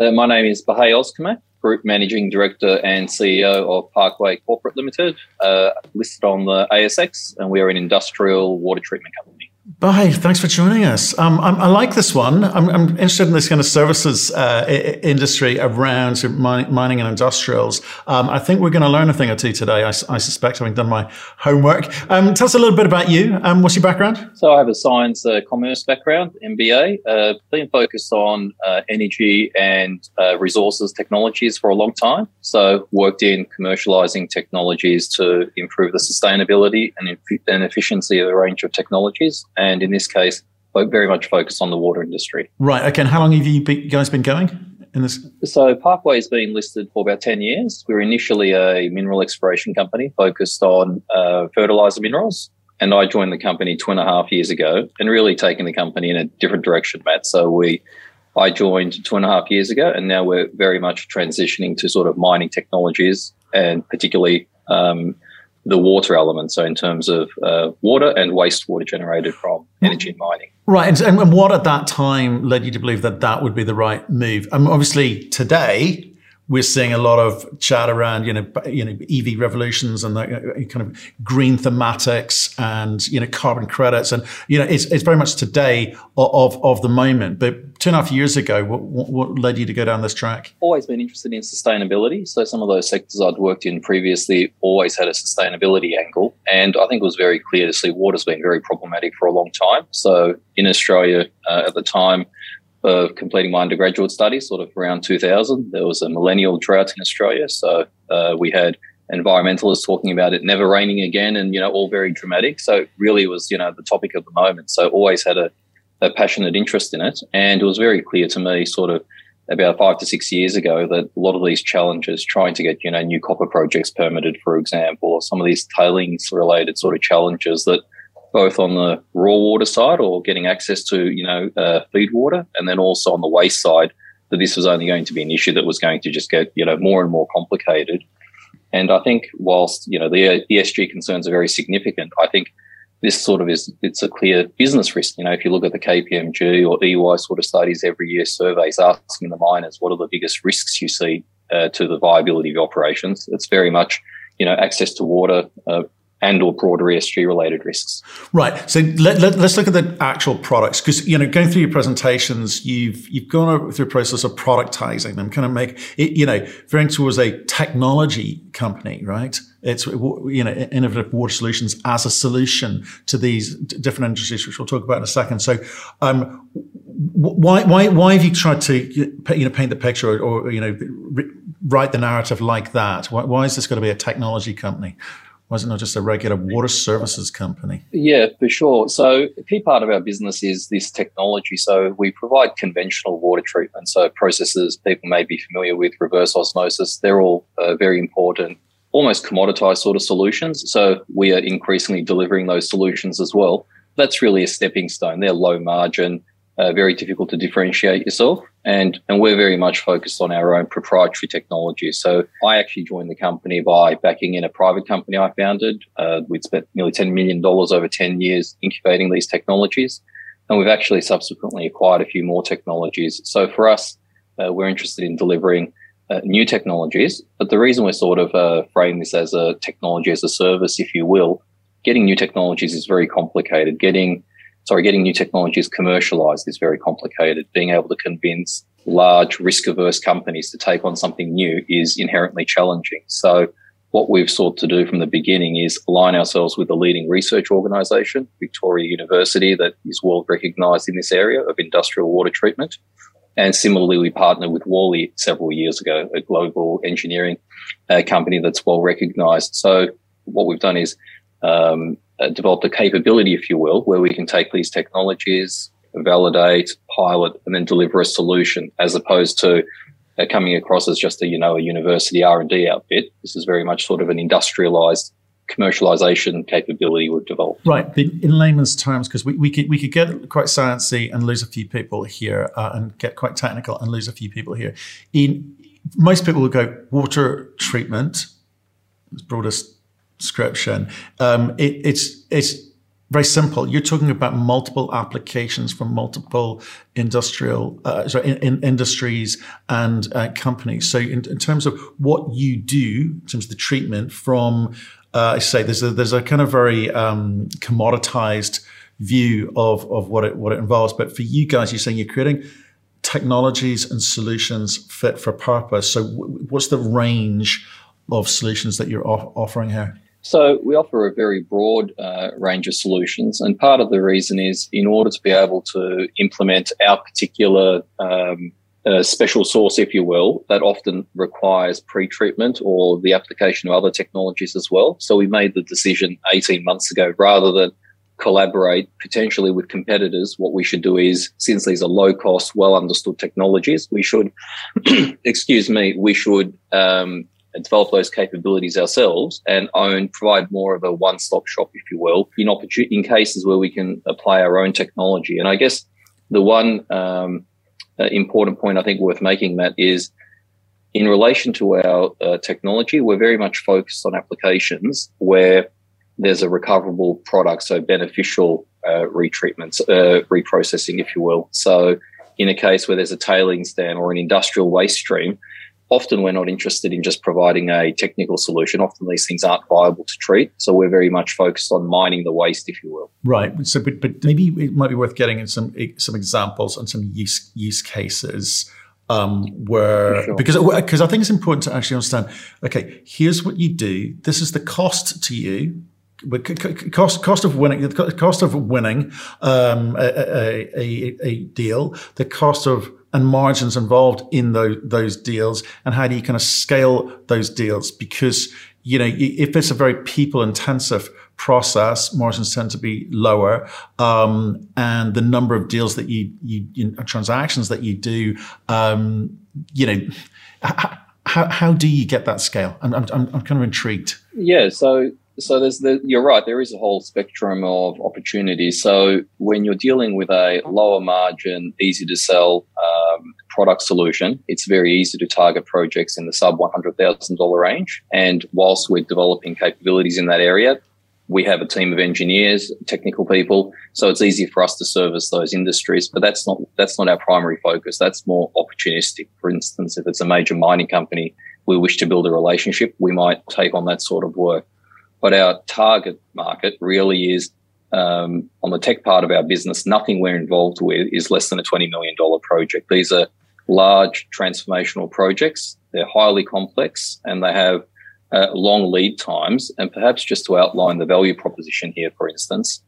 Uh, my name is Bahay Ozcakmak, Group Managing Director and CEO of Parkway Corporate Limited, uh, listed on the ASX, and we are an industrial water treatment company. Bye. Thanks for joining us. Um, i like this one. I'm, I'm, interested in this kind of services uh, industry around mining and industrials. Um, I think we're going to learn a thing or two today. I, I suspect, having done my homework. Um, tell us a little bit about you. Um, what's your background? So I have a science uh, commerce background, MBA. Uh, been focused on uh, energy and uh, resources technologies for a long time. So worked in commercializing technologies to improve the sustainability and, and efficiency of a range of technologies and in this case, very much focused on the water industry. Right. Okay. And how long have you guys been going in this? So Parkway's been listed for about 10 years. We were initially a mineral exploration company focused on uh, fertilizer minerals. And I joined the company two and a half years ago and really taken the company in a different direction, Matt. So we, I joined two and a half years ago and now we're very much transitioning to sort of mining technologies and particularly um, the water element. So in terms of uh, water and wastewater generated from energy mining. Right. And, and what at that time led you to believe that that would be the right move? And obviously today, we're seeing a lot of chat around, you know, you know, EV revolutions and the uh, kind of green thematics and you know carbon credits, and you know, it's it's very much today of of the moment. But two and a half years ago, what, what led you to go down this track? Always been interested in sustainability. So some of those sectors I'd worked in previously always had a sustainability angle, and I think it was very clear to see water's been very problematic for a long time. So in Australia uh, at the time of completing my undergraduate studies, sort of around 2000. There was a millennial drought in Australia, so uh, we had environmentalists talking about it never raining again, and you know, all very dramatic. So it really was, you know, the topic of the moment. So always had a, a passionate interest in it, and it was very clear to me, sort of about five to six years ago, that a lot of these challenges, trying to get you know new copper projects permitted, for example, or some of these tailings related sort of challenges that both on the raw water side or getting access to, you know, uh, feed water, and then also on the waste side, that this was only going to be an issue that was going to just get, you know, more and more complicated. And I think whilst, you know, the ESG concerns are very significant, I think this sort of is, it's a clear business risk. You know, if you look at the KPMG or EY sort of studies every year, surveys asking the miners, what are the biggest risks you see uh, to the viability of operations? It's very much, you know, access to water, uh, and or broader ESG related risks. Right. So let, let, us look at the actual products because you know going through your presentations, you've you've gone through a process of productizing them, kind of make it, you know very towards a technology company, right? It's you know innovative water solutions as a solution to these different industries, which we'll talk about in a second. So. Um, why, why, why have you tried to you know paint the picture or, or you know write the narrative like that? Why, why is this going to be a technology company? Was it not just a regular water services company? Yeah, for sure. So a key part of our business is this technology. So we provide conventional water treatment. So processes people may be familiar with, reverse osmosis, they're all uh, very important, almost commoditized sort of solutions. So we are increasingly delivering those solutions as well. That's really a stepping stone. They're low margin, uh, very difficult to differentiate yourself. And, and we're very much focused on our own proprietary technology. So I actually joined the company by backing in a private company I founded. Uh, we'd spent nearly $10 million over 10 years incubating these technologies. And we've actually subsequently acquired a few more technologies. So for us, uh, we're interested in delivering uh, new technologies. But the reason we're sort of uh, framing this as a technology as a service, if you will, getting new technologies is very complicated. Getting sorry, getting new technologies commercialized is very complicated. Being able to convince large risk averse companies to take on something new is inherently challenging. So what we've sought to do from the beginning is align ourselves with a leading research organization, Victoria University, that is world recognized in this area of industrial water treatment. And similarly, we partnered with Worley several years ago, a global engineering uh, company that's well recognized. So what we've done is um, uh, developed a capability, if you will, where we can take these technologies, validate, pilot, and then deliver a solution, as opposed to uh, coming across as just a you know a university R and D outfit. This is very much sort of an industrialized commercialization capability we've developed. Right. In layman's terms, because we, we could we could get quite sciencey and lose a few people here, uh, and get quite technical and lose a few people here. In most people will go water treatment, its broadest description. Um, it, it's it's very simple. You're talking about multiple applications from multiple industrial, uh, sorry, in, in industries and uh, companies. So, in, in, terms of what you do, in terms of the treatment, from uh, I say there's a, there's a kind of very um, commoditized view of of what it what it involves. But for you guys, you're saying you're creating technologies and solutions fit for purpose. So, w- what's the range of solutions that you're off- offering here? So we offer a very broad uh, range of solutions, and part of the reason is in order to be able to implement our particular um, uh, special sauce, if you will, that often requires pre-treatment or the application of other technologies as well. So we made the decision 18 months ago, rather than collaborate potentially with competitors, what we should do is, since these are low cost, well understood technologies, we should, excuse me, we should um, develop those capabilities ourselves and own, provide more of a one-stop shop, if you will, in opportun- in cases where we can apply our own technology. And I guess the one um, uh, important point I think worth making that is in relation to our uh, technology, we're very much focused on applications where there's a recoverable product, so beneficial uh, retreatments, uh, reprocessing, if you will. So in a case where there's a tailings dam or an industrial waste stream, often we're not interested in just providing a technical solution. Often these things aren't viable to treat. So we're very much focused on mining the waste, if you will. Right. So, but, but maybe it might be worth getting in some some examples and some use use cases. Um, where sure. because because I think it's important to actually understand. Okay, here's what you do. This is the cost to you cost cost of winning the cost of winning um, a, a, a, deal, the cost of and margins involved in those those deals, and how do you kind of scale those deals? Because you know if it's a very people intensive process, margins tend to be lower, um, and the number of deals that you you, you transactions that you do, um, you know. How, how do you get that scale? I'm, I'm, I'm kind of intrigued. Yeah, so so there's the, you're right. There is a whole spectrum of opportunities. So when you're dealing with a lower margin, easy to sell um, product solution, it's very easy to target projects in the sub $100,000 range. And whilst we're developing capabilities in that area, we have a team of engineers, technical people, so it's easy for us to service those industries. But that's not that's not our primary focus. That's more opportunistic. For instance, if it's a major mining company, we wish to build a relationship, we might take on that sort of work. But our target market really is um, on the tech part of our business. Nothing we're involved with is less than a $20 million project. These are large transformational projects. They're highly complex and they have uh, long lead times. And perhaps just to outline the value proposition here, for instance,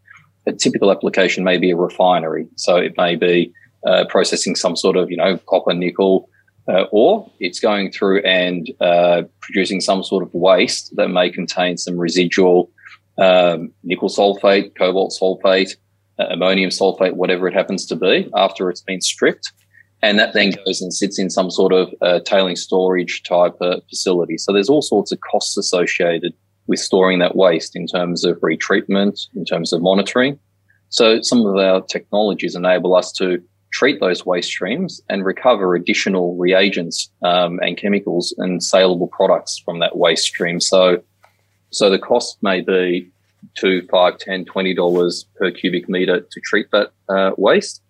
a typical application may be a refinery. So it may be uh, processing some sort of, you know, copper, nickel, uh, or it's going through and uh, producing some sort of waste that may contain some residual um, nickel sulfate, cobalt sulfate, uh, ammonium sulfate, whatever it happens to be, after it's been stripped. And that then goes and sits in some sort of uh, tailing storage type uh, facility. So there's all sorts of costs associated with storing that waste in terms of retreatment, in terms of monitoring. So some of our technologies enable us to treat those waste streams and recover additional reagents um, and chemicals and saleable products from that waste stream. So, so the cost may be two, five, ten, twenty dollars per cubic meter to treat that uh, waste,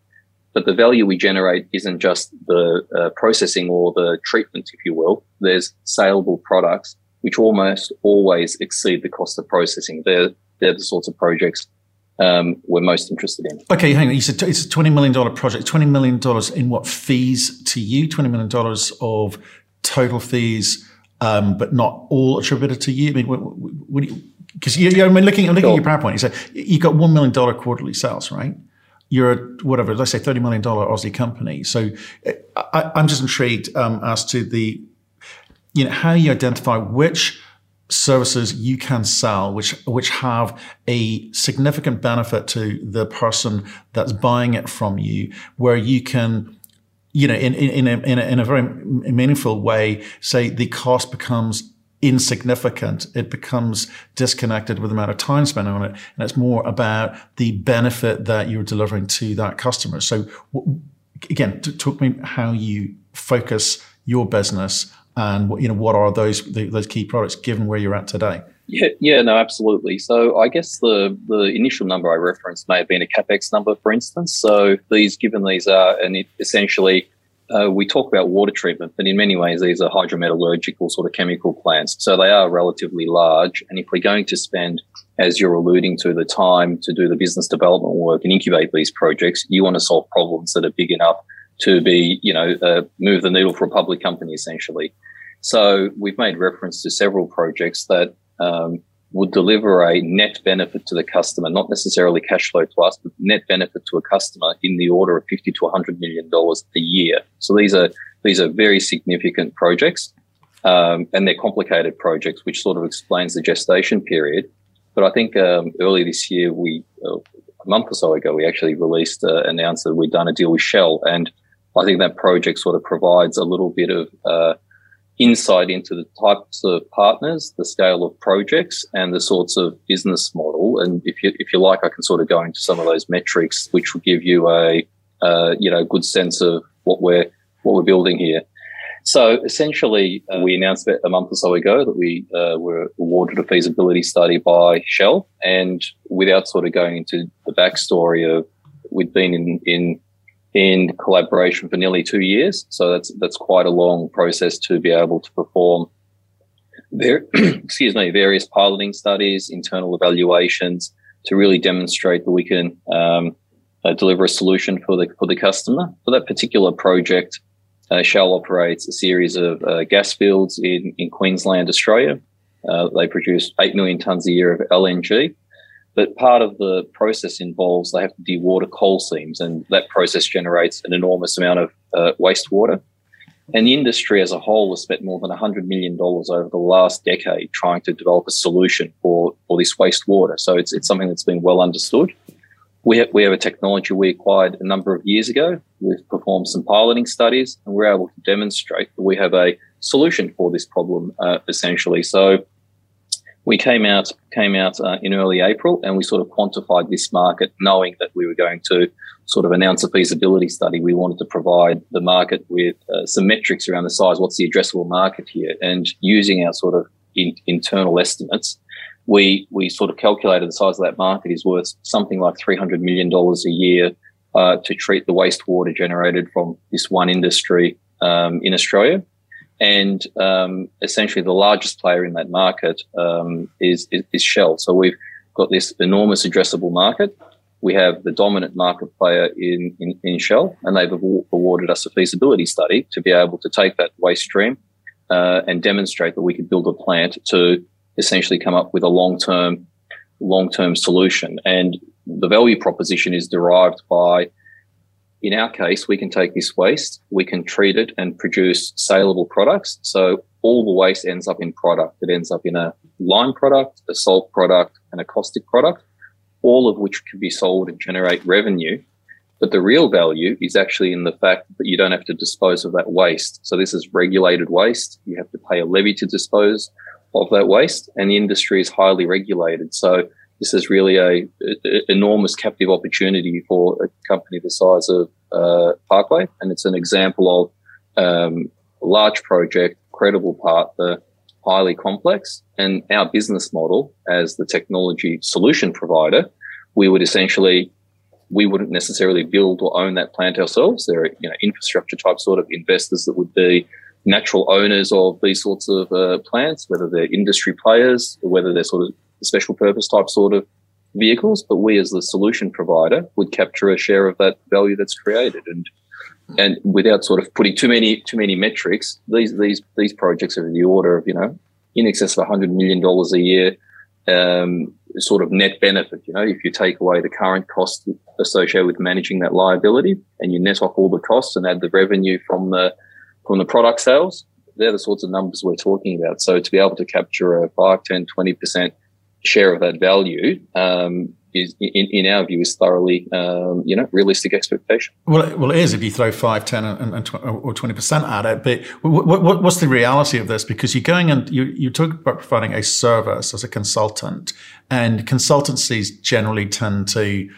but the value we generate isn't just the uh, processing or the treatment, if you will. There's saleable products which almost always exceed the cost of processing. They're they're the sorts of projects um, we're most interested in. Okay, hang on. You said it's a twenty million dollar project. Twenty million dollars in what fees to you? Twenty million dollars of total fees, um, but not all attributed to you. I mean, what, what you? Because you, you, I mean, looking, I'm looking sure. at your PowerPoint. You said you've got one million dollar quarterly sales, right? You're a, whatever, let's say thirty million dollar Aussie company. So I, am just intrigued um, as to the, you know, how you identify which services you can sell which which have a significant benefit to the person that's buying it from you where you can you know in in a, in a, in a very meaningful way say the cost becomes insignificant. It becomes disconnected with the amount of time spent on it and it's more about the benefit that you're delivering to that customer. So again talk me how you focus your business and what you know what are those those key products given where you're at today Yeah, yeah, no, absolutely. So I guess the the initial number I referenced may have been a capex number, for instance. So these, given these are, and essentially uh, we talk about water treatment, but in many ways these are hydrometallurgical sort of chemical plants. So they are relatively large. And if we're going to spend, as you're alluding to, the time to do the business development work and incubate these projects, you want to solve problems that are big enough to be, you know, uh, move the needle for a public company essentially. So we've made reference to several projects that um, would deliver a net benefit to the customer, not necessarily cash flow to us, but net benefit to a customer in the order of 50 to 100 million dollars a year. So these are, these are very significant projects. Um, and they're complicated projects, which sort of explains the gestation period. But I think um, early this year, we uh, a month or so ago, we actually released uh, announced that we'd done a deal with Shell, and I think that project sort of provides a little bit of uh, insight into the types of partners, the scale of projects, and the sorts of business model. And if you if you like, I can sort of go into some of those metrics, which will give you a uh, you know good sense of what we're what we're building here. So essentially, uh, we announced a month or so ago that we uh, were awarded a feasibility study by Shell, and without sort of going into the backstory of we'd been in in in collaboration for nearly two years. So that's that's quite a long process to be able to perform. Excuse me, various piloting studies, internal evaluations to really demonstrate that we can um, uh, deliver a solution for the for the customer. For that particular project, uh, Shell operates a series of uh, gas fields in in Queensland, Australia. Uh, they produce eight million tons a year of LNG. But part of the process involves they have to dewater coal seams, and that process generates an enormous amount of uh, wastewater. And the industry as a whole has spent more than $100 million over the last decade trying to develop a solution for, for this wastewater. So it's, it's something that's been well understood. We have, we have a technology we acquired a number of years ago. We've performed some piloting studies and we're able to demonstrate that we have a solution for this problem, uh, essentially. So we came out came out uh, in early April, and we sort of quantified this market, knowing that we were going to sort of announce a feasibility study. We wanted to provide the market with uh, some metrics around the size. What's the addressable market here? And using our sort of in, internal estimates, we we sort of calculated the size of that market is worth something like three hundred million dollars a year uh, to treat the wastewater generated from this one industry um, in Australia. And um, essentially, the largest player in that market um, is, is, is Shell. So we've got this enormous addressable market. We have the dominant market player in, in, in Shell, and they've awarded us a feasibility study to be able to take that waste stream uh, and demonstrate that we could build a plant to essentially come up with a long term long term solution. And the value proposition is derived by in our case, we can take this waste, we can treat it and produce saleable products. So all the waste ends up in product. It ends up in a lime product, a salt product, and a caustic product, all of which can be sold and generate revenue. But the real value is actually in the fact that you don't have to dispose of that waste. So this is regulated waste. You have to pay a levy to dispose of that waste, and the industry is highly regulated. So this is really a, a, enormous captive opportunity for a company the size of uh, Parkway, and it's an example of um, a large project, credible partner, highly complex, and our business model as the technology solution provider, we would essentially we wouldn't necessarily build or own that plant ourselves. There are you know infrastructure type sort of investors that would be natural owners of these sorts of uh, plants, whether they're industry players, whether they're sort of special purpose type sort of vehicles, but we as the solution provider would capture a share of that value that's created. And and without sort of putting too many too many metrics, these these these projects are in the order of you know in excess of hundred million dollars a year, um, sort of net benefit. You know, if you take away the current cost associated with managing that liability, and you net off all the costs and add the revenue from the from the product sales, they're the sorts of numbers we're talking about. So to be able to capture a 5, 10, 20 percent share of that value um, is, in, in our view, is thoroughly, um, you know, realistic expectation. Well, well, it is if you throw 5, 10 and, and or 20% at it. But what, what, what's the reality of this? Because you're going and you, you talk about providing a service as a consultant and consultancies generally tend to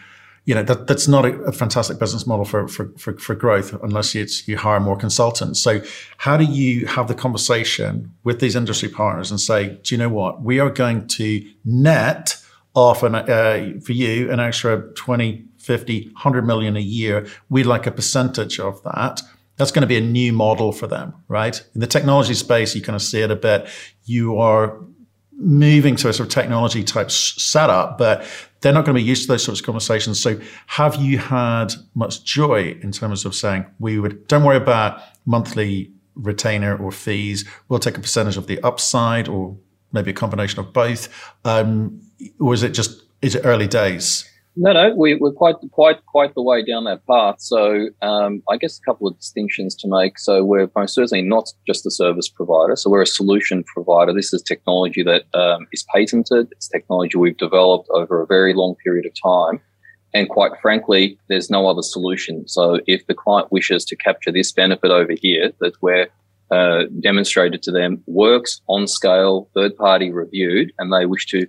you know that that's not a, a fantastic business model for, for for, for growth unless you, you hire more consultants. So how do you have the conversation with these industry partners and say, do you know what we are going to net off an, uh, for you an extra 20, 50, 100 million a year. We'd like a percentage of that. That's going to be a new model for them, right? In the technology space, you kind of see it a bit. You are moving to a sort of technology type setup, but they're not going to be used to those sorts of conversations. So have you had much joy in terms of saying we would don't worry about monthly retainer or fees. We'll take a percentage of the upside or maybe a combination of both. Um, or is it just is it early days? No, no, we, are quite quite quite the way down that path. So um, I guess a couple of distinctions to make. So we're most certainly not just a service provider. So we're a solution provider. This is technology that um, is patented. It's technology we've developed over a very long period of time. And quite frankly, there's no other solution. So if the client wishes to capture this benefit over here that we're uh, demonstrated to them works on scale, third party reviewed, and they wish to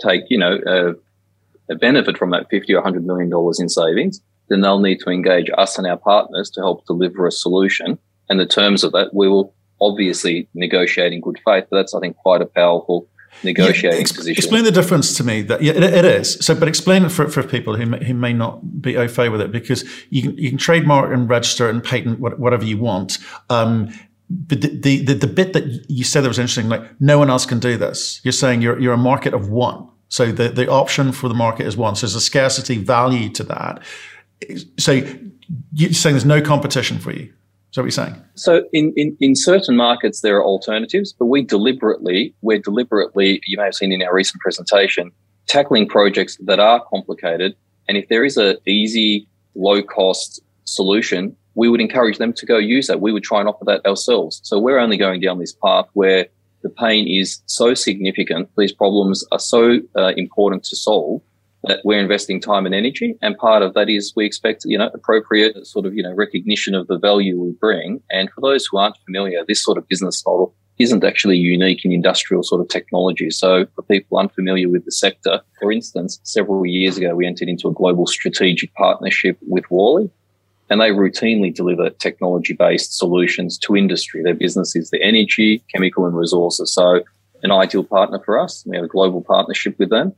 take, you know, uh, benefit from that 50 or 100 million dollars in savings, then they'll need to engage us and our partners to help deliver a solution. And the terms of that, we will obviously negotiate in good faith. But that's, I think, quite a powerful negotiating yeah, ex- position. Explain the difference to me. That yeah, it, it is. So, but explain it for, for people who may, who may not be au fait with it, because you can you can trademark and register and patent whatever you want. Um, but the, the, the, the bit that you said that was interesting, like no one else can do this. You're saying you're, you're a market of one. So the, the option for the market is one. So there's a scarcity value to that. So you're saying there's no competition for you. Is that what you're saying? So in, in, in certain markets there are alternatives, but we deliberately, we're deliberately, you may have seen in our recent presentation, tackling projects that are complicated. And if there is a easy, low cost solution, we would encourage them to go use that. We would try and offer that ourselves. So we're only going down this path where the pain is so significant, these problems are so uh, important to solve that we're investing time and energy. And part of that is we expect, you know, appropriate sort of, you know, recognition of the value we bring. And for those who aren't familiar, this sort of business model isn't actually unique in industrial sort of technology. So for people unfamiliar with the sector, for instance, several years ago, we entered into a global strategic partnership with Worley and they routinely deliver technology based solutions to industry. Their business is the energy, chemical and resources. So an ideal partner for us. We have a global partnership with them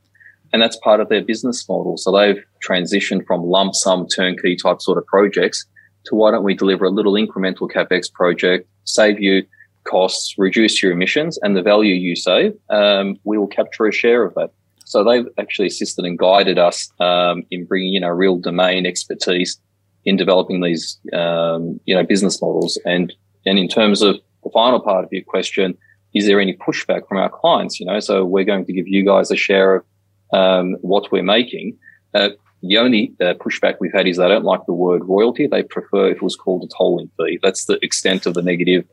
and that's part of their business model. So they've transitioned from lump sum turnkey type sort of projects to why don't we deliver a little incremental capex project, save you costs, reduce your emissions, and the value you save, um, we will capture a share of that. So they've actually assisted and guided us um, in bringing in a real domain expertise in developing these, um, you know, business models. And, and in terms of the final part of your question, is there any pushback from our clients? You know, so we're going to give you guys a share of, um, what we're making. Uh, the only uh, pushback we've had is they don't like the word royalty. They prefer if it was called a tolling fee. That's the extent of the negative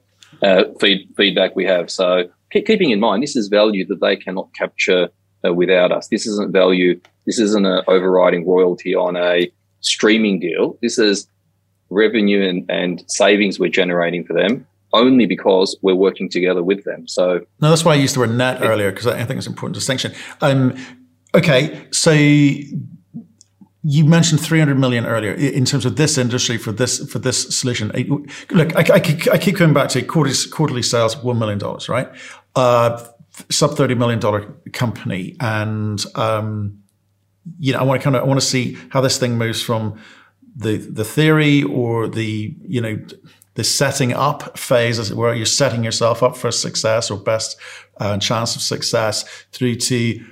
uh, feed, feedback we have. So keep, keeping in mind, this is value that they cannot capture uh, without us. This isn't value. This isn't an overriding royalty on a streaming deal. This is revenue and, and savings we're generating for them only because we're working together with them. So no, that's why I used the word net earlier because I think it's an important distinction. Um, okay, so you mentioned 300 million earlier in terms of this industry for this for this solution. Look, I, I, I keep coming back to quarterly, quarterly sales one million dollars, right? Uh, sub 30 million dollar company, and um, you know, I want to kind of I want to see how this thing moves from the the theory or the you know the setting up phase, as it were. You're setting yourself up for success or best uh, chance of success through to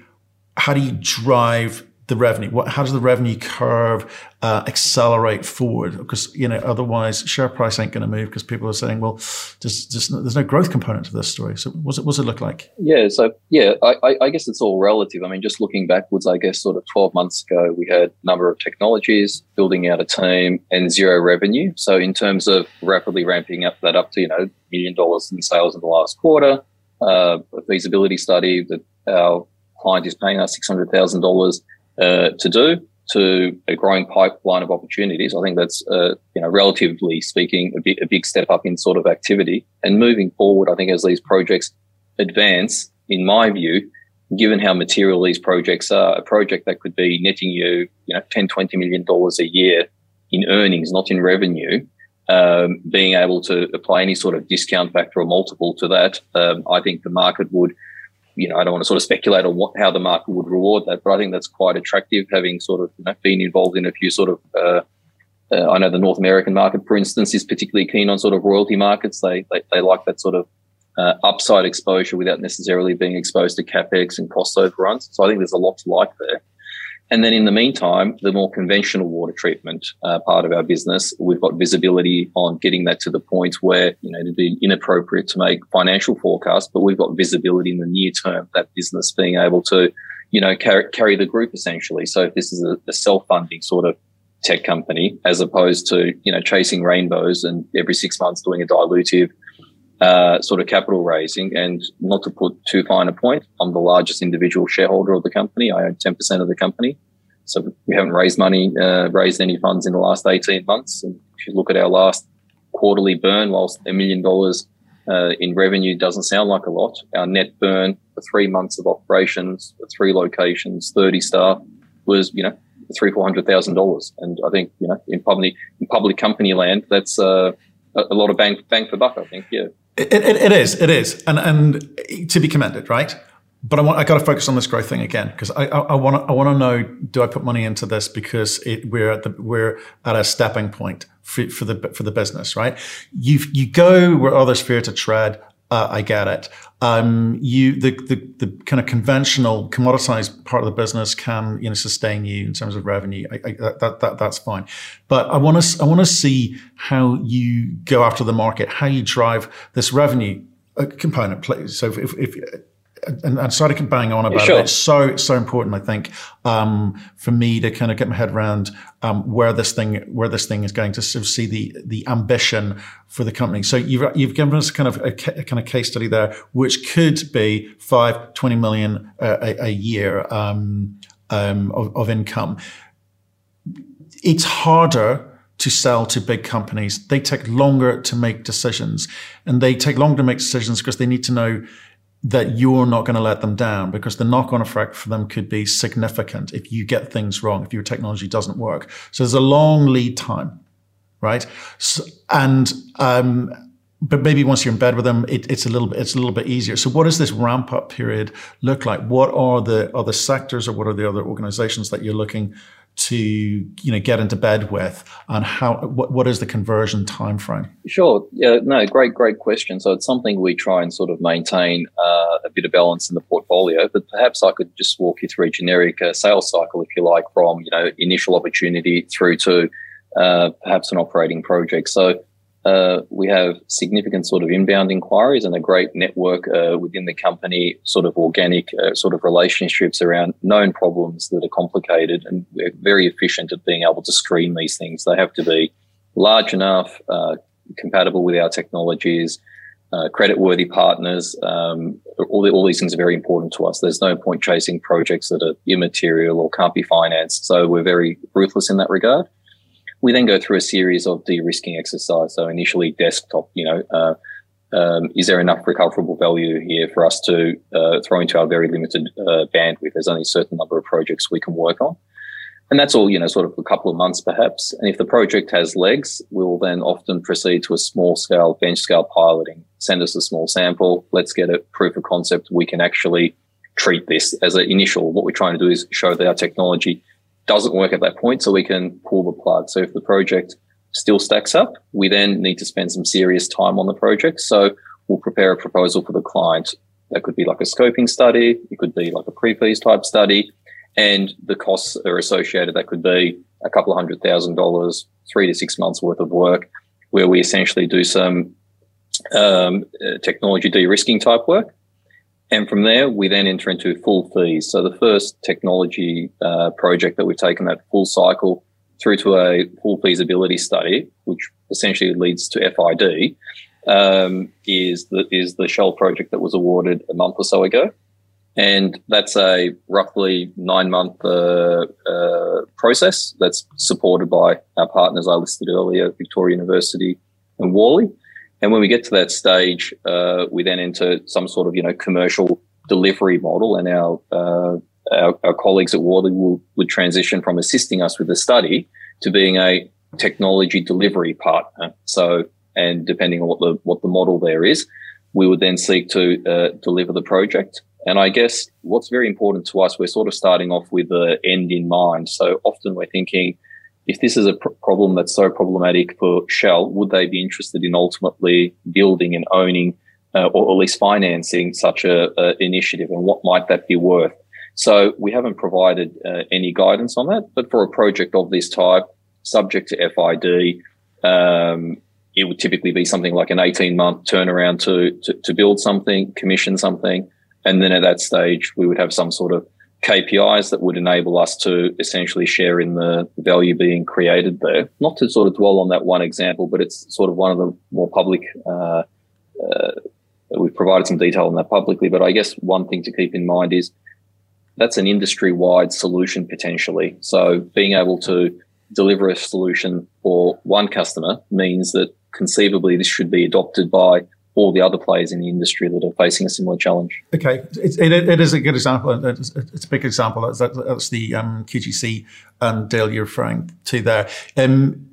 how do you drive the revenue? What, how does the revenue curve uh, accelerate forward? Because you know, otherwise, share price ain't going to move because people are saying, "Well, there's, there's, no, there's no growth component to this story." So, what's it what's it look like? Yeah, so yeah, I, I guess it's all relative. I mean, just looking backwards, I guess sort of 12 months ago, we had a number of technologies building out a team and zero revenue. So, in terms of rapidly ramping up that up to you know million dollars in sales in the last quarter, uh, a feasibility study that our client is paying us six hundred thousand dollars uh, to do to a growing pipeline of opportunities. I think that's, uh, you know, relatively speaking, a big, a big step up in sort of activity. And moving forward, I think as these projects advance, in my view, given how material these projects are, a project that could be netting you, you know, 10, 20 million dollars a year in earnings, not in revenue, um, being able to apply any sort of discount factor or multiple to that, um, I think the market would, you know, I don't want to sort of speculate on what, how the market would reward that, but I think that's quite attractive having sort of you know, been involved in a few sort of, uh, uh, I know the North American market, for instance, is particularly keen on sort of royalty markets. They, they, they like that sort of uh, upside exposure without necessarily being exposed to capex and cost overruns. So I think there's a lot to like there. And then in the meantime, the more conventional water treatment uh, part of our business, we've got visibility on getting that to the point where, you know, it'd be inappropriate to make financial forecasts, but we've got visibility in the near term, that business being able to, you know, carry, carry the group essentially. So if this is a, a self-funding sort of tech company, as opposed to, you know, chasing rainbows and every six months doing a dilutive uh, sort of capital raising. And not to put too fine a point, I'm the largest individual shareholder of the company. I own 10% of the company. So we haven't raised money, uh, raised any funds in the last 18 months. And if you look at our last quarterly burn, whilst a million dollars uh, in revenue doesn't sound like a lot, our net burn for three months of operations, three locations, 30 staff was, you know, three, four hundred thousand dollars. And I think, you know, in public, in public company land, that's, uh, a lot of bang, bang for buck, I think. Yeah. It, it, it is, it is, and and to be commended, right? But I want I got to focus on this growth thing again because I I want I want to know do I put money into this because it, we're at the we're at a stepping point for, for the for the business, right? You you go where others fear to tread. Uh, I get it. Um, you the, the the kind of conventional commoditized part of the business can you know sustain you in terms of revenue. I, I, that, that that's fine. But I want to I want to see how you go after the market, how you drive this revenue uh, component, please. So if, if and, and sorry to keep bang on about sure. it. It's so so important, I think, um, for me to kind of get my head around um, where this thing where this thing is going to sort of see the the ambition for the company. So you've you've given us kind of a, a kind of case study there, which could be five, 20 million uh, a, a, year um, um, of, of income. It's harder to sell to big companies. They take longer to make decisions, and they take longer to make decisions because they need to know that you're not going to let them down because the knock on effect for them could be significant if you get things wrong, if your technology doesn't work. So there's a long lead time, right? So, and, um, but maybe once you're in bed with them, it, it's a little bit it's a little bit easier. So, what does this ramp up period look like? What are the other sectors or what are the other organizations that you're looking to you know get into bed with and how what, what is the conversion time frame sure. Yeah no great great question. So it's something we try and sort of maintain uh, a bit of balance in the portfolio but perhaps i could just walk you through a generic uh, sales cycle if you like from you know initial opportunity through to uh, perhaps an operating project. So uh, we have significant sort of inbound inquiries and a great network uh, within the company, sort of organic uh, sort of relationships around known problems that are complicated. And we're very efficient at being able to screen these things. They have to be large enough, uh, compatible with our technologies, uh, credit-worthy partners. Um, all, the, all these things are very important to us. There's no point chasing projects that are immaterial or can't be financed. So we're very ruthless in that regard. We then go through a series of de-risking exercise. So initially desktop, you know, uh, um, is there enough recoverable value here for us to uh, throw into our very limited uh, bandwidth? There's only a certain number of projects we can work on. And that's all, you know, sort of a couple of months perhaps. And if the project has legs, we will then often proceed to a small scale, bench scale piloting. Send us a small sample. Let's get a proof of concept. We can actually treat this as an initial. What we're trying to do is show that our technology doesn't work at that point, so we can pull the plug. So if the project still stacks up, we then need to spend some serious time on the project. So we'll prepare a proposal for the client. That could be like a scoping study. It could be like a pre-feas type study. And the costs are associated. That could be a couple of hundred thousand dollars, three to six months worth of work where we essentially do some um, uh, technology de-risking type work. And from there, we then enter into full feas. So the first technology uh, project that we've taken that full cycle through to a full feasibility study, which essentially leads to FID, um, is the is the Shell project that was awarded a month or so ago, and that's a roughly nine month uh, uh, process that's supported by our partners I listed earlier, Victoria University and Worley. And when we get to that stage, uh, we then enter some sort of, you know, commercial delivery model, and our uh, our, our, colleagues at Worley will, would transition from assisting us with the study to being a technology delivery partner. So, and depending on what the what the model there is, we would then seek to uh, deliver the project. And I guess what's very important to us, we're sort of starting off with the end in mind. So often we're thinking, if this is a pr- problem that's so problematic for Shell, would they be interested in ultimately building and owning, uh, or at least financing such a, a, initiative, and what might that be worth? So we haven't provided uh, any guidance on that, but for a project of this type, subject to FID, um, it would typically be something like an 18 month turnaround to, to, to build something, commission something. And then at that stage, we would have some sort of KPIs that would enable us to essentially share in the value being created there. Not to sort of dwell on that one example, but it's sort of one of the more public, uh, uh, we've provided some detail on that publicly. But I guess one thing to keep in mind is that's an industry wide solution potentially. So being able to deliver a solution for one customer means that conceivably this should be adopted by all the other players in the industry that are facing a similar challenge. Okay, it, it, is a good example. It's, a big example. That's, that's the um, QGC um, deal you're referring to there. Um,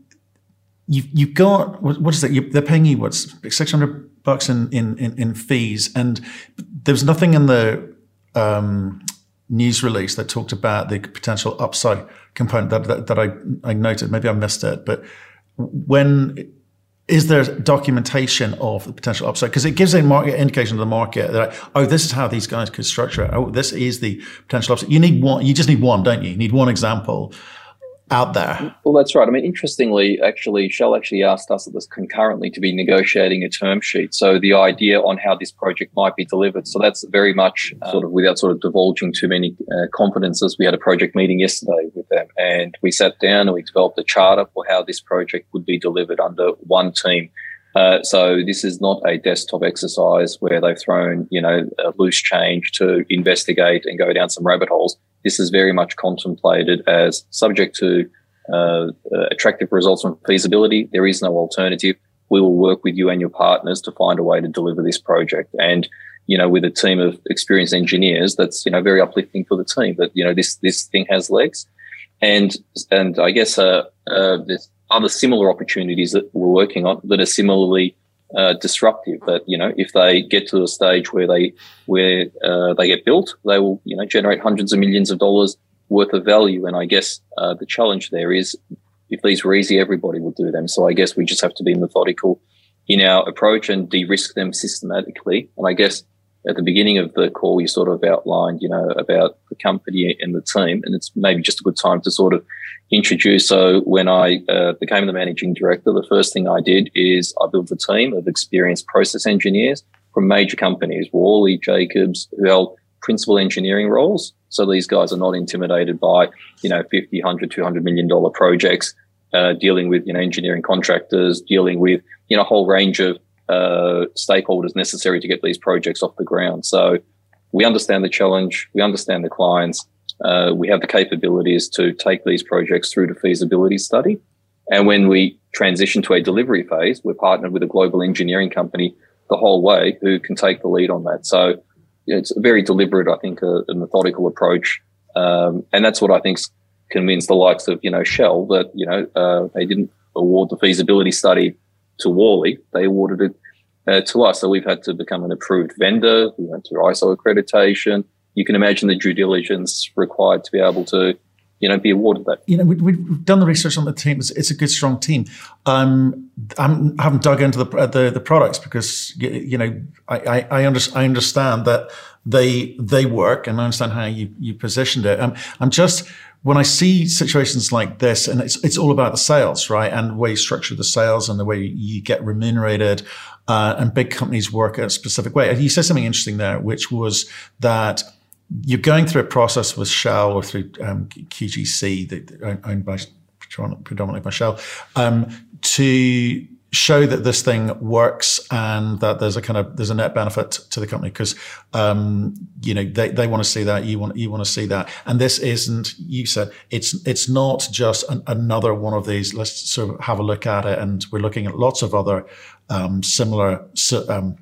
you've, you've got, what is it? You, they're paying you, what's 600 bucks in, in, in, in fees. And there's nothing in the um, news release that talked about the potential upside component that, that, that I, I noted. Maybe I missed it, but when is there documentation of the potential upside? Because it gives a market indication to the market that oh, this is how these guys could structure it. Oh, this is the potential upside. You need one. You just need one, don't you? You need one example out there. Well, that's right. I mean, interestingly, actually, Shell actually asked us at this concurrently to be negotiating a term sheet. So the idea on how this project might be delivered. So that's very much uh, sort of without sort of divulging too many uh, confidences. We had a project meeting yesterday with them and we sat down and we developed a charter for how this project would be delivered under one team. Uh, so this is not a desktop exercise where they've thrown, you know, a loose change to investigate and go down some rabbit holes. This is very much contemplated as subject to uh, uh, attractive results and feasibility. There is no alternative. We will work with you and your partners to find a way to deliver this project. And, you know, with a team of experienced engineers, that's, you know, very uplifting for the team that, you know, this, this thing has legs. And, and I guess, uh, uh, there's other similar opportunities that we're working on that are similarly uh, disruptive. That you know, if they get to a stage where they where uh, they get built, they will you know generate hundreds of millions of dollars worth of value. And I guess uh, the challenge there is, if these were easy, everybody would do them. So I guess we just have to be methodical in our approach and de-risk them systematically. And I guess at the beginning of the call, you sort of outlined, you know, about the company and the team, and it's maybe just a good time to sort of introduce. So when I uh, became the managing director, the first thing I did is I built a team of experienced process engineers from major companies, Worley, Jacobs, who held principal engineering roles. So these guys are not intimidated by, you know, 50, 100, 200 million dollar projects, uh, dealing with, you know, engineering contractors, dealing with, you know, a whole range of uh, stakeholders necessary to get these projects off the ground. So we understand the challenge, we understand the clients, uh, we have the capabilities to take these projects through to feasibility study. And when we transition to a delivery phase, we're partnered with a global engineering company the whole way who can take the lead on that. So it's a very deliberate, I think, a, a methodical approach. Um, and that's what I think's convinced the likes of, you know, Shell that, you know, uh, they didn't award the feasibility study to Worley. They awarded it uh, to us. So we've had to become an approved vendor. We went through ISO accreditation. You can imagine the due diligence required to be able to, you know, be awarded that. You know, we, have done the research on the team. It's, it's a good, strong team. Um, I haven't dug into the, the, the products because you know I I, I, under, I understand that they they work and I understand how you you positioned it. Um, I'm just when I see situations like this, and it's it's all about the sales, right, and the way you structure the sales and the way you get remunerated, uh, and big companies work a specific way. And you said something interesting there, which was that you're going through a process with Shell or through um, QGC, owned by predominantly by Shell, um, to show that this thing works and that there's a kind of there's a net benefit to the company because um, you know they, they want to see that you want you want to see that and this isn't you said it's it's not just an, another one of these let's sort of have a look at it and we're looking at lots of other um, similar um,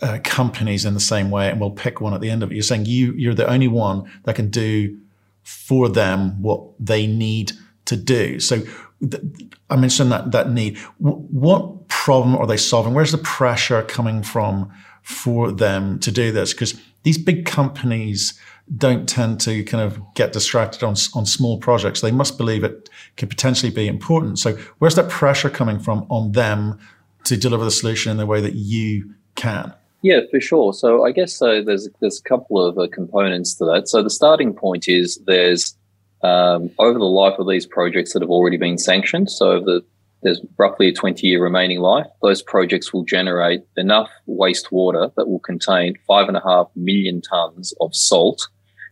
uh, companies in the same way, and we'll pick one at the end of it. You're saying you you're the only one that can do for them what they need to do. So th- I mentioned that that need. W- what problem are they solving? Where's the pressure coming from for them to do this? Because these big companies don't tend to kind of get distracted on on small projects. They must believe it could potentially be important. So where's that pressure coming from on them to deliver the solution in the way that you can? Yeah, for sure. So I guess uh, there's there's a couple of uh, components to that. So the starting point is there's um, over the life of these projects that have already been sanctioned. So the, there's roughly a 20 year remaining life. Those projects will generate enough wastewater that will contain five and a half million tons of salt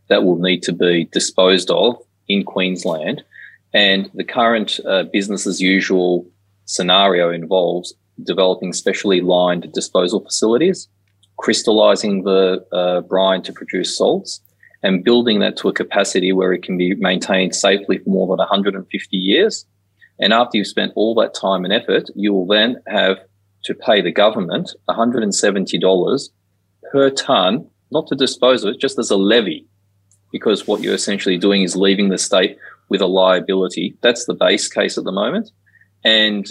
that will need to be disposed of in Queensland. And the current uh, business as usual scenario involves developing specially lined disposal facilities crystallizing the uh, brine to produce salts and building that to a capacity where it can be maintained safely for more than 150 years. And after you've spent all that time and effort, you will then have to pay the government $170 per ton, not to dispose of it, just as a levy, because what you're essentially doing is leaving the state with a liability. That's the base case at the moment. And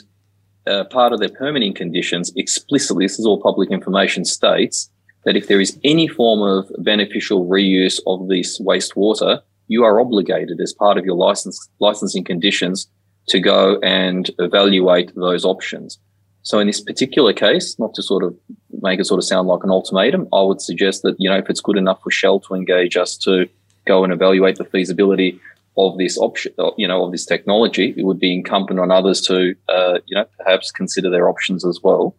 uh, part of their permitting conditions explicitly, this is all public information, states that if there is any form of beneficial reuse of this wastewater, you are obligated as part of your license, licensing conditions to go and evaluate those options. So in this particular case, not to sort of make it sort of sound like an ultimatum, I would suggest that, you know, if it's good enough for Shell to engage us to go and evaluate the feasibility of this option, uh, you know, of this technology, it would be incumbent on others to, uh, you know, perhaps consider their options as well.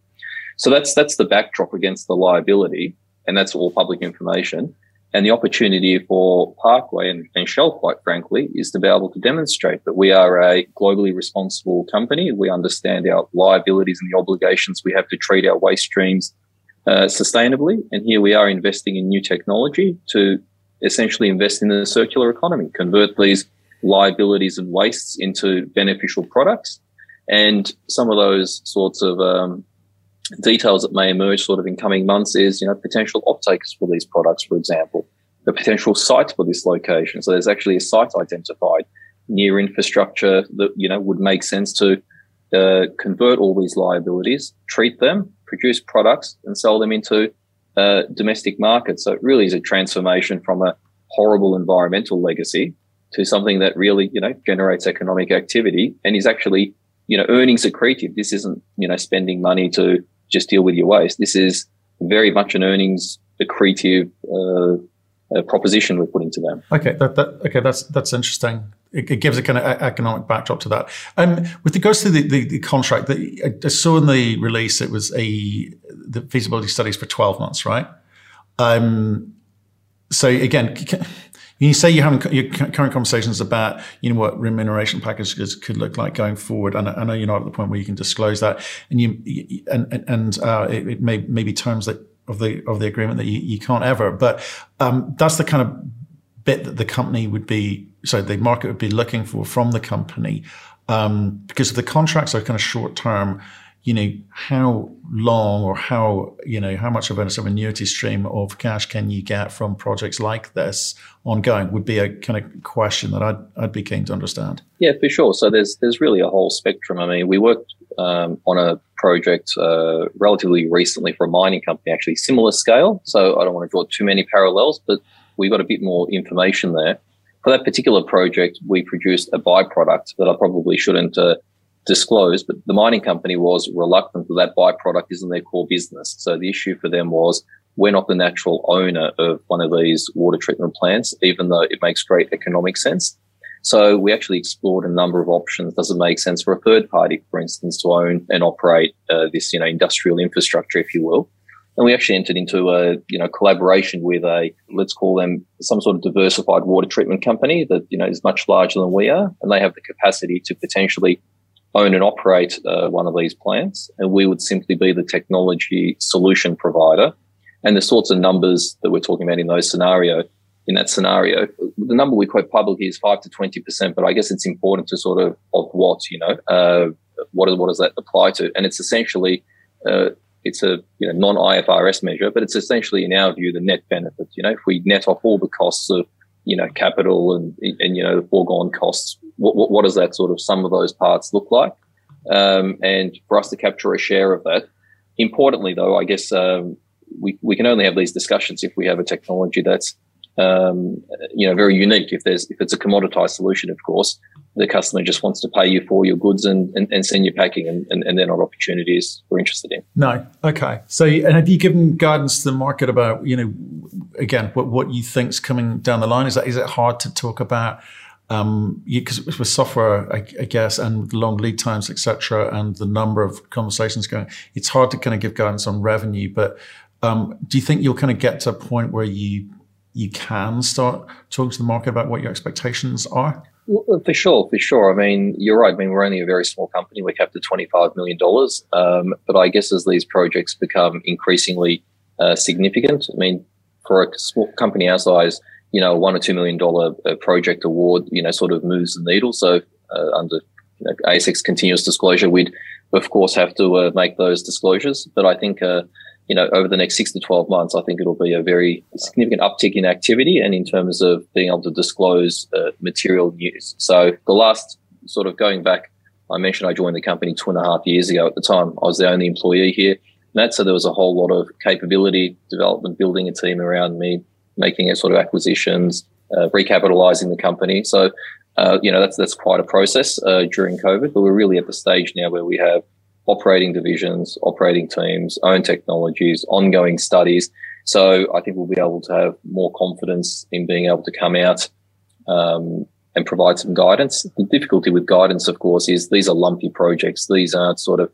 So that's that's the backdrop against the liability, and that's all public information. And the opportunity for Parkway and, and Shell, quite frankly, is to be able to demonstrate that we are a globally responsible company. We understand our liabilities and the obligations we have to treat our waste streams uh, sustainably. And here we are investing in new technology to essentially invest in the circular economy, convert these liabilities and wastes into beneficial products. And some of those sorts of um, details that may emerge sort of in coming months is, you know, potential off-takers for these products, for example, the potential site for this location. So there's actually a site identified near infrastructure that, you know, would make sense to uh, convert all these liabilities, treat them, produce products and sell them into uh, domestic market. So it really is a transformation from a horrible environmental legacy to something that really, you know, generates economic activity and is actually, you know, earnings accretive. This isn't, you know, spending money to just deal with your waste. This is very much an earnings accretive uh, proposition we're putting to them. Okay, that, that okay, that's that's interesting. It, it, gives a kind of economic backdrop to that. Um, with regards to the, the, the contract, that I saw in the release, it was a the feasibility studies for twelve months, right? Um, so again, you say you're having your current conversations about you know what remuneration packages could look like going forward, and I know you're not at the point where you can disclose that, and you and and uh, it, it may maybe terms that of the of the agreement that you, you can't ever. But um, that's the kind of bit that the company would be, so the market would be looking for from the company, um, because the contracts are kind of short term. You know, how long or how you know how much of a sort of annuity stream of cash can you get from projects like this ongoing? Would be a kind of question that I'd I'd be keen to understand. Yeah, for sure. So there's there's really a whole spectrum. I mean, we worked um, on a project uh, relatively recently for a mining company, actually similar scale. So I don't want to draw too many parallels, but we got a bit more information there. For that particular project, we produced a byproduct that I probably shouldn't uh, disclose, but the mining company was reluctant that that byproduct isn't their core business. So the issue for them was we're not the natural owner of one of these water treatment plants, even though it makes great economic sense. So we actually explored a number of options. Does it make sense for a third party, for instance, to own and operate uh, this, you know, industrial infrastructure, if you will? And we actually entered into a, you know, collaboration with a, let's call them some sort of diversified water treatment company that, you know, is much larger than we are. And they have the capacity to potentially own and operate uh, one of these plants. And we would simply be the technology solution provider. And the sorts of numbers that we're talking about in those scenarios in that scenario. The number we quote publicly is five to twenty percent, but I guess it's important to sort of of what you know, uh, what what does that apply to? And it's essentially uh, it's a you know, non-IFRS measure, but it's essentially, in our view, the net benefit. You know, if we net off all the costs of you know capital and and you know the foregone costs, what, what, what does that sort of sum of those parts look like? Um, and for us to capture a share of that. Importantly, though, I guess um, we we can only have these discussions if we have a technology that's um, you know very unique. If there's if it's a commoditized solution, of course, the customer just wants to pay you for your goods and, and, and send you packing and, and, and they're not opportunities we're interested in. No. Okay. So, and have you given guidance to the market about, you know, again, what, what you think's coming down the line? Is that, is it hard to talk about? Um, because with software, I, I, guess, and long lead times, etc., and the number of conversations going, it's hard to kind of give guidance on revenue. But um, do you think you'll kind of get to a point where you you can start talking to the market about what your expectations are? Well, for sure, for sure. I mean, you're right. I mean, we're only a very small company. We're capped at $25 million. Um, but I guess as these projects become increasingly uh, significant, I mean, for a small company our size, you know, one or two million dollar uh, project award, you know, sort of moves the needle. So uh, under you know, ASX continuous disclosure, we'd of course have to uh, make those disclosures. But I think uh, you know, over the next six to 12 months, I think it'll be a very significant uptick in activity and in terms of being able to disclose uh, material news. So the last sort of going back, I mentioned I joined the company two and a half years ago. At the time, I was the only employee here. And that, so there was a whole lot of capability development, building a team around me, making it sort of acquisitions, uh, recapitalizing the company. So, uh, you know, that's, that's quite a process, uh, during COVID, but we're really at the stage now where we have operating divisions, operating teams, own technologies, ongoing studies. So I think we'll be able to have more confidence in being able to come out um, and provide some guidance. The difficulty with guidance, of course, is these are lumpy projects. These aren't sort of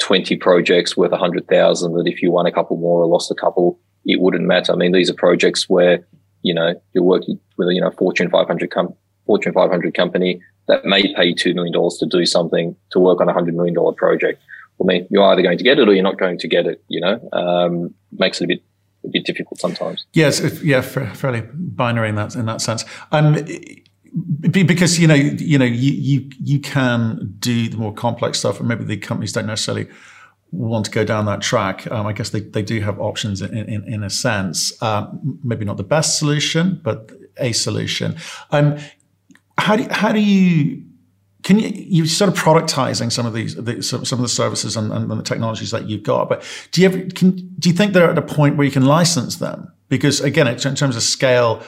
20 projects worth 100,000 that if you won a couple more or lost a couple, it wouldn't matter. I mean, these are projects where, you know, you're working with you know, Fortune 500 com- Fortune 500 company that may pay $2 million to do something to work on a $100 million project. I mean, you're either going to get it or you're not going to get it, you know, um, makes it a bit, a bit difficult sometimes. Yes. Yeah. Fairly binary in that, in that sense. Um, because, you know, you know, you, you, you can do the more complex stuff and maybe the companies don't necessarily want to go down that track. Um, I guess they, they do have options in, in, in a sense, um, maybe not the best solution, but a solution. Um, how do how do you can you you're sort of productizing some of these the, some of the services and, and, the technologies that you've got, but do you ever can do you think they're at a point where you can license them? Because again, in terms of scale,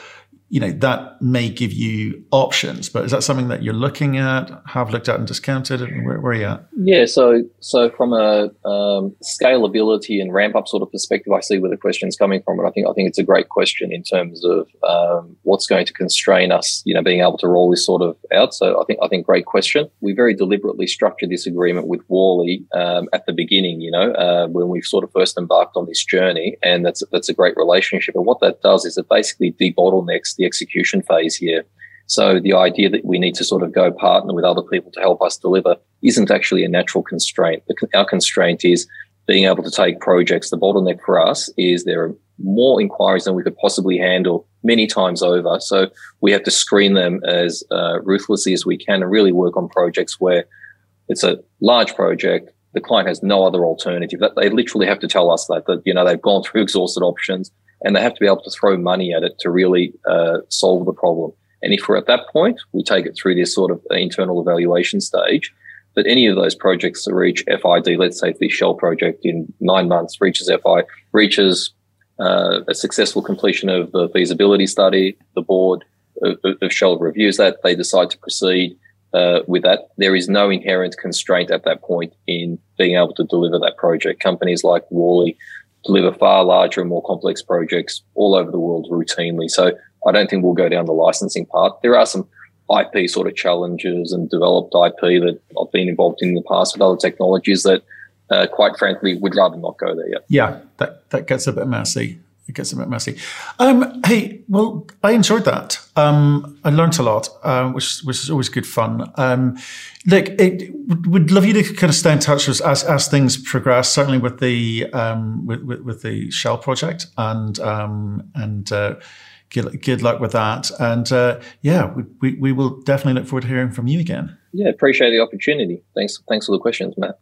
you know that may give you options but is that something that you're looking at have looked at and discounted where, where are you at? Yeah so so from a um, scalability and ramp up sort of perspective i see where the question's coming from and i think i think it's a great question in terms of um, what's going to constrain us you know being able to roll this sort of out. So i think i think great question. We very deliberately structured this agreement with worley um, at the beginning you know uh, when we sort of first embarked on this journey and that's that's a great relationship. And what that does is it basically debottlenecks the execution phase here. So the idea that we need to sort of go partner with other people to help us deliver isn't actually a natural constraint. Our constraint is being able to take projects. The bottleneck for us is there are more inquiries than we could possibly handle many times over. So we have to screen them as uh, ruthlessly as we can and really work on projects where it's a large project. The client has no other alternative. That they literally have to tell us that, that, you know, they've gone through exhausted options and they have to be able to throw money at it to really uh, solve the problem. And if we're at that point, we take it through this sort of internal evaluation stage. But any of those projects that reach FID, let's say the Shell project in nine months reaches FI, reaches uh, a successful completion of the feasibility study, the board of, of Shell reviews that, they decide to proceed uh, with that. There is no inherent constraint at that point in being able to deliver that project. Companies like Worley deliver far larger and more complex projects all over the world routinely. So I don't think we'll go down the licensing path. There are some IP sort of challenges and developed IP that I've been involved in, in the past with other technologies that, uh, quite frankly, would rather not go there yet. Yeah, that, that gets a bit messy it gets a bit messy. Um, hey, well, I enjoyed that. Um, I learned a lot, uh, which, which is always good fun. Um, look, it, would love you to kind of stay in touch with as, as things progress. Certainly with the um, with, with, with, the Shell project, and um, and uh, good, good luck with that. And uh, yeah, we, we, we will definitely look forward to hearing from you again. Yeah, appreciate the opportunity. Thanks, thanks for the questions, Matt.